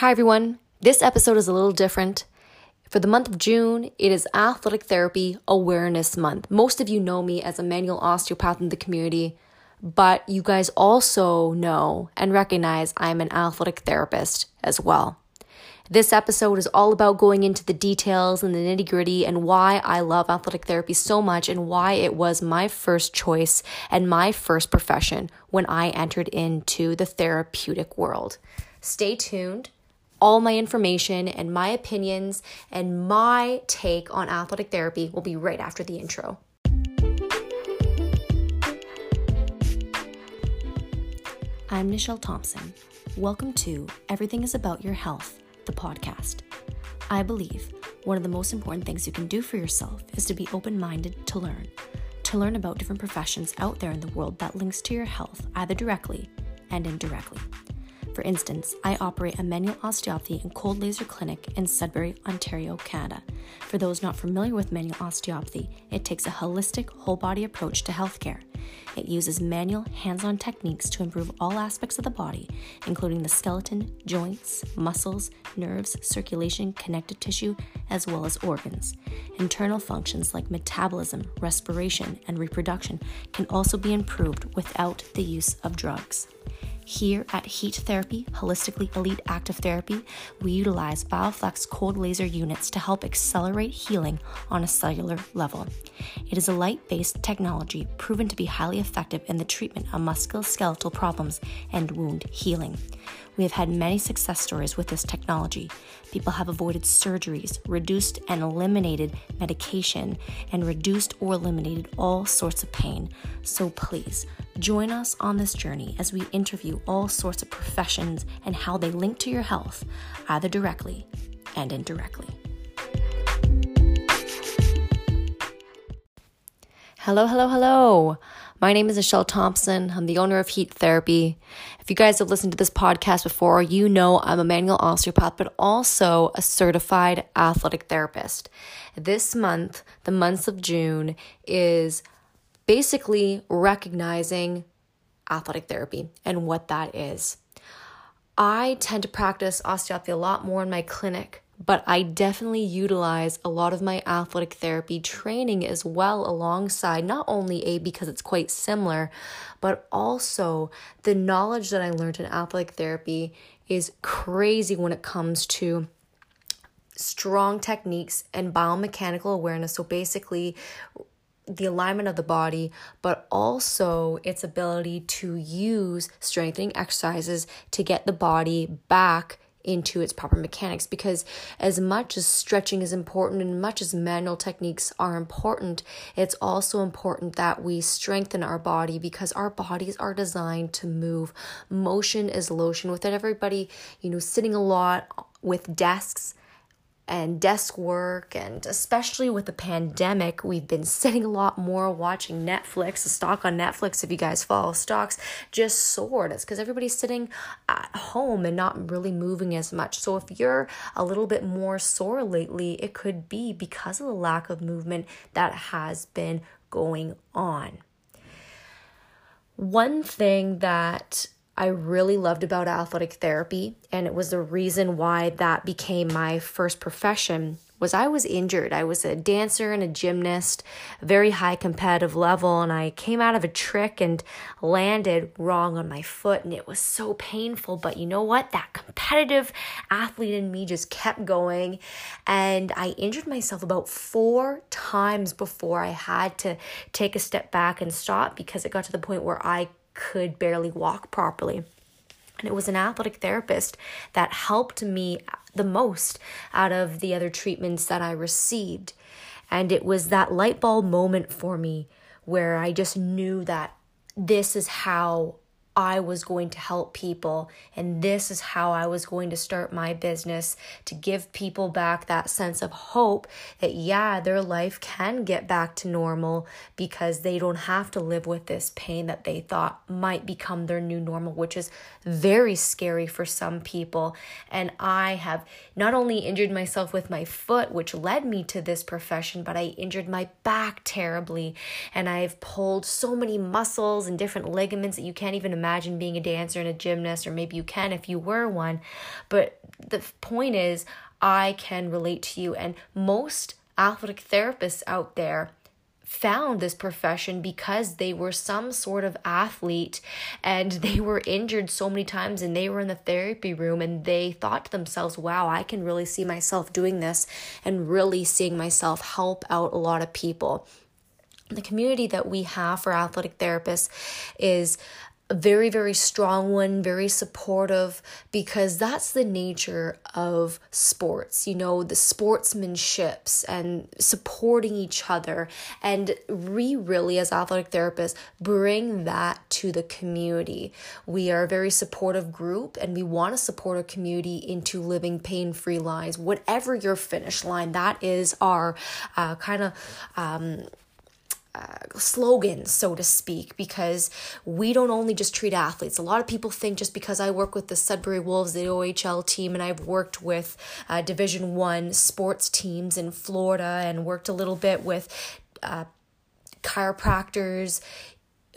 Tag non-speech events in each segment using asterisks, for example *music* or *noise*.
Hi, everyone. This episode is a little different. For the month of June, it is Athletic Therapy Awareness Month. Most of you know me as a manual osteopath in the community, but you guys also know and recognize I'm an athletic therapist as well. This episode is all about going into the details and the nitty gritty and why I love athletic therapy so much and why it was my first choice and my first profession when I entered into the therapeutic world. Stay tuned all my information and my opinions and my take on athletic therapy will be right after the intro. I'm Nichelle Thompson. Welcome to Everything is About Your Health, the podcast. I believe one of the most important things you can do for yourself is to be open minded to learn, to learn about different professions out there in the world that links to your health either directly and indirectly. For instance, I operate a manual osteopathy and cold laser clinic in Sudbury, Ontario, Canada. For those not familiar with manual osteopathy, it takes a holistic, whole body approach to healthcare. It uses manual, hands on techniques to improve all aspects of the body, including the skeleton, joints, muscles, nerves, circulation, connective tissue, as well as organs. Internal functions like metabolism, respiration, and reproduction can also be improved without the use of drugs. Here at Heat Therapy, Holistically Elite Active Therapy, we utilize BioFlex cold laser units to help accelerate healing on a cellular level. It is a light based technology proven to be highly effective in the treatment of musculoskeletal problems and wound healing. We have had many success stories with this technology. People have avoided surgeries, reduced and eliminated medication, and reduced or eliminated all sorts of pain. So please, join us on this journey as we interview all sorts of professions and how they link to your health, either directly and indirectly. Hello, hello, hello. My name is Nichelle Thompson. I'm the owner of Heat Therapy. If you guys have listened to this podcast before, you know I'm a manual osteopath, but also a certified athletic therapist. This month, the months of June, is basically recognizing athletic therapy and what that is. I tend to practice osteopathy a lot more in my clinic but I definitely utilize a lot of my athletic therapy training as well alongside not only A because it's quite similar, but also the knowledge that I learned in athletic therapy is crazy when it comes to strong techniques and biomechanical awareness. So basically, the alignment of the body, but also its ability to use strengthening exercises to get the body back into its proper mechanics because as much as stretching is important and much as manual techniques are important it's also important that we strengthen our body because our bodies are designed to move. Motion is lotion. With everybody you know sitting a lot with desks and desk work, and especially with the pandemic, we've been *laughs* sitting a lot more watching Netflix. The stock on Netflix, if you guys follow stocks, just soared. It's because everybody's sitting at home and not really moving as much. So if you're a little bit more sore lately, it could be because of the lack of movement that has been going on. One thing that I really loved about athletic therapy, and it was the reason why that became my first profession, was I was injured. I was a dancer and a gymnast, very high competitive level, and I came out of a trick and landed wrong on my foot, and it was so painful. But you know what? That competitive athlete in me just kept going, and I injured myself about four times before I had to take a step back and stop because it got to the point where I could barely walk properly. And it was an athletic therapist that helped me the most out of the other treatments that I received. And it was that light bulb moment for me where I just knew that this is how I was going to help people, and this is how I was going to start my business to give people back that sense of hope that, yeah, their life can get back to normal because they don't have to live with this pain that they thought might become their new normal, which is very scary for some people. And I have not only injured myself with my foot, which led me to this profession, but I injured my back terribly, and I've pulled so many muscles and different ligaments that you can't even imagine being a dancer and a gymnast, or maybe you can if you were one. But the point is, I can relate to you, and most athletic therapists out there found this profession because they were some sort of athlete and they were injured so many times and they were in the therapy room and they thought to themselves, wow, I can really see myself doing this and really seeing myself help out a lot of people. The community that we have for athletic therapists is very, very strong one, very supportive, because that's the nature of sports, you know, the sportsmanships and supporting each other. And we really, as athletic therapists, bring that to the community. We are a very supportive group and we want to support our community into living pain free lives. Whatever your finish line, that is our uh, kind of. Um, uh, slogans, so to speak, because we don't only just treat athletes. A lot of people think just because I work with the Sudbury Wolves, the OHL team, and I've worked with uh, Division One sports teams in Florida, and worked a little bit with uh, chiropractors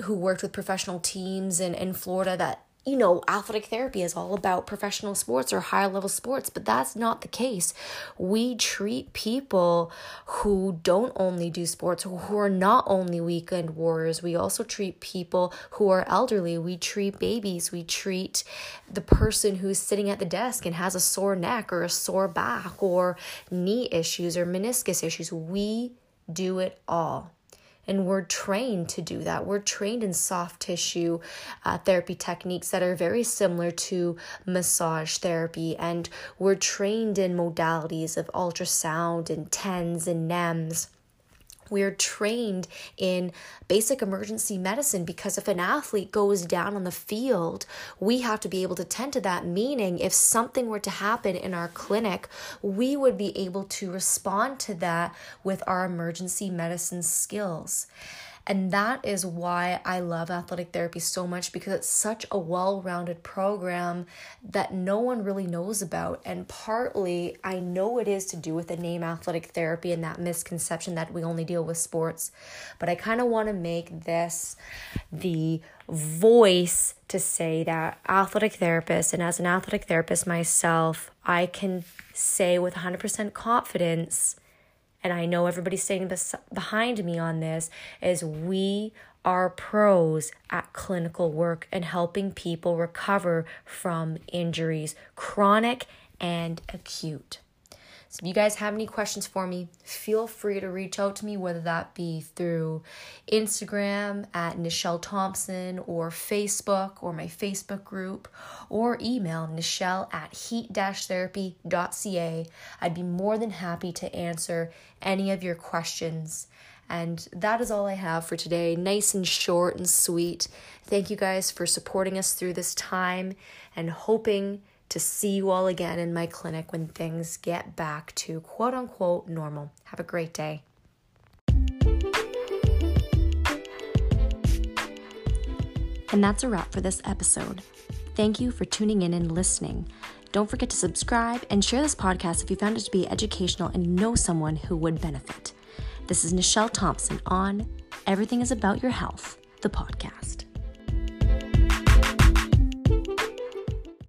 who worked with professional teams in, in Florida that you know, athletic therapy is all about professional sports or higher level sports, but that's not the case. We treat people who don't only do sports, who are not only weekend warriors. We also treat people who are elderly. We treat babies. We treat the person who's sitting at the desk and has a sore neck or a sore back or knee issues or meniscus issues. We do it all. And we're trained to do that. We're trained in soft tissue uh, therapy techniques that are very similar to massage therapy. And we're trained in modalities of ultrasound and TENS and NEMS we're trained in basic emergency medicine because if an athlete goes down on the field, we have to be able to tend to that. Meaning, if something were to happen in our clinic, we would be able to respond to that with our emergency medicine skills. And that is why I love athletic therapy so much because it's such a well rounded program that no one really knows about. And partly, I know it is to do with the name athletic therapy and that misconception that we only deal with sports. But I kind of want to make this the voice to say that athletic therapist, and as an athletic therapist myself, I can say with 100% confidence and I know everybody's standing bes- behind me on this, is we are pros at clinical work and helping people recover from injuries, chronic and acute. So if you guys have any questions for me, feel free to reach out to me, whether that be through Instagram at Nichelle Thompson or Facebook or my Facebook group or email Nichelle at heat-therapy.ca. I'd be more than happy to answer any of your questions. And that is all I have for today. Nice and short and sweet. Thank you guys for supporting us through this time and hoping to see you all again in my clinic when things get back to quote unquote normal. Have a great day. And that's a wrap for this episode. Thank you for tuning in and listening. Don't forget to subscribe and share this podcast if you found it to be educational and know someone who would benefit. This is Nichelle Thompson on Everything is About Your Health, the podcast.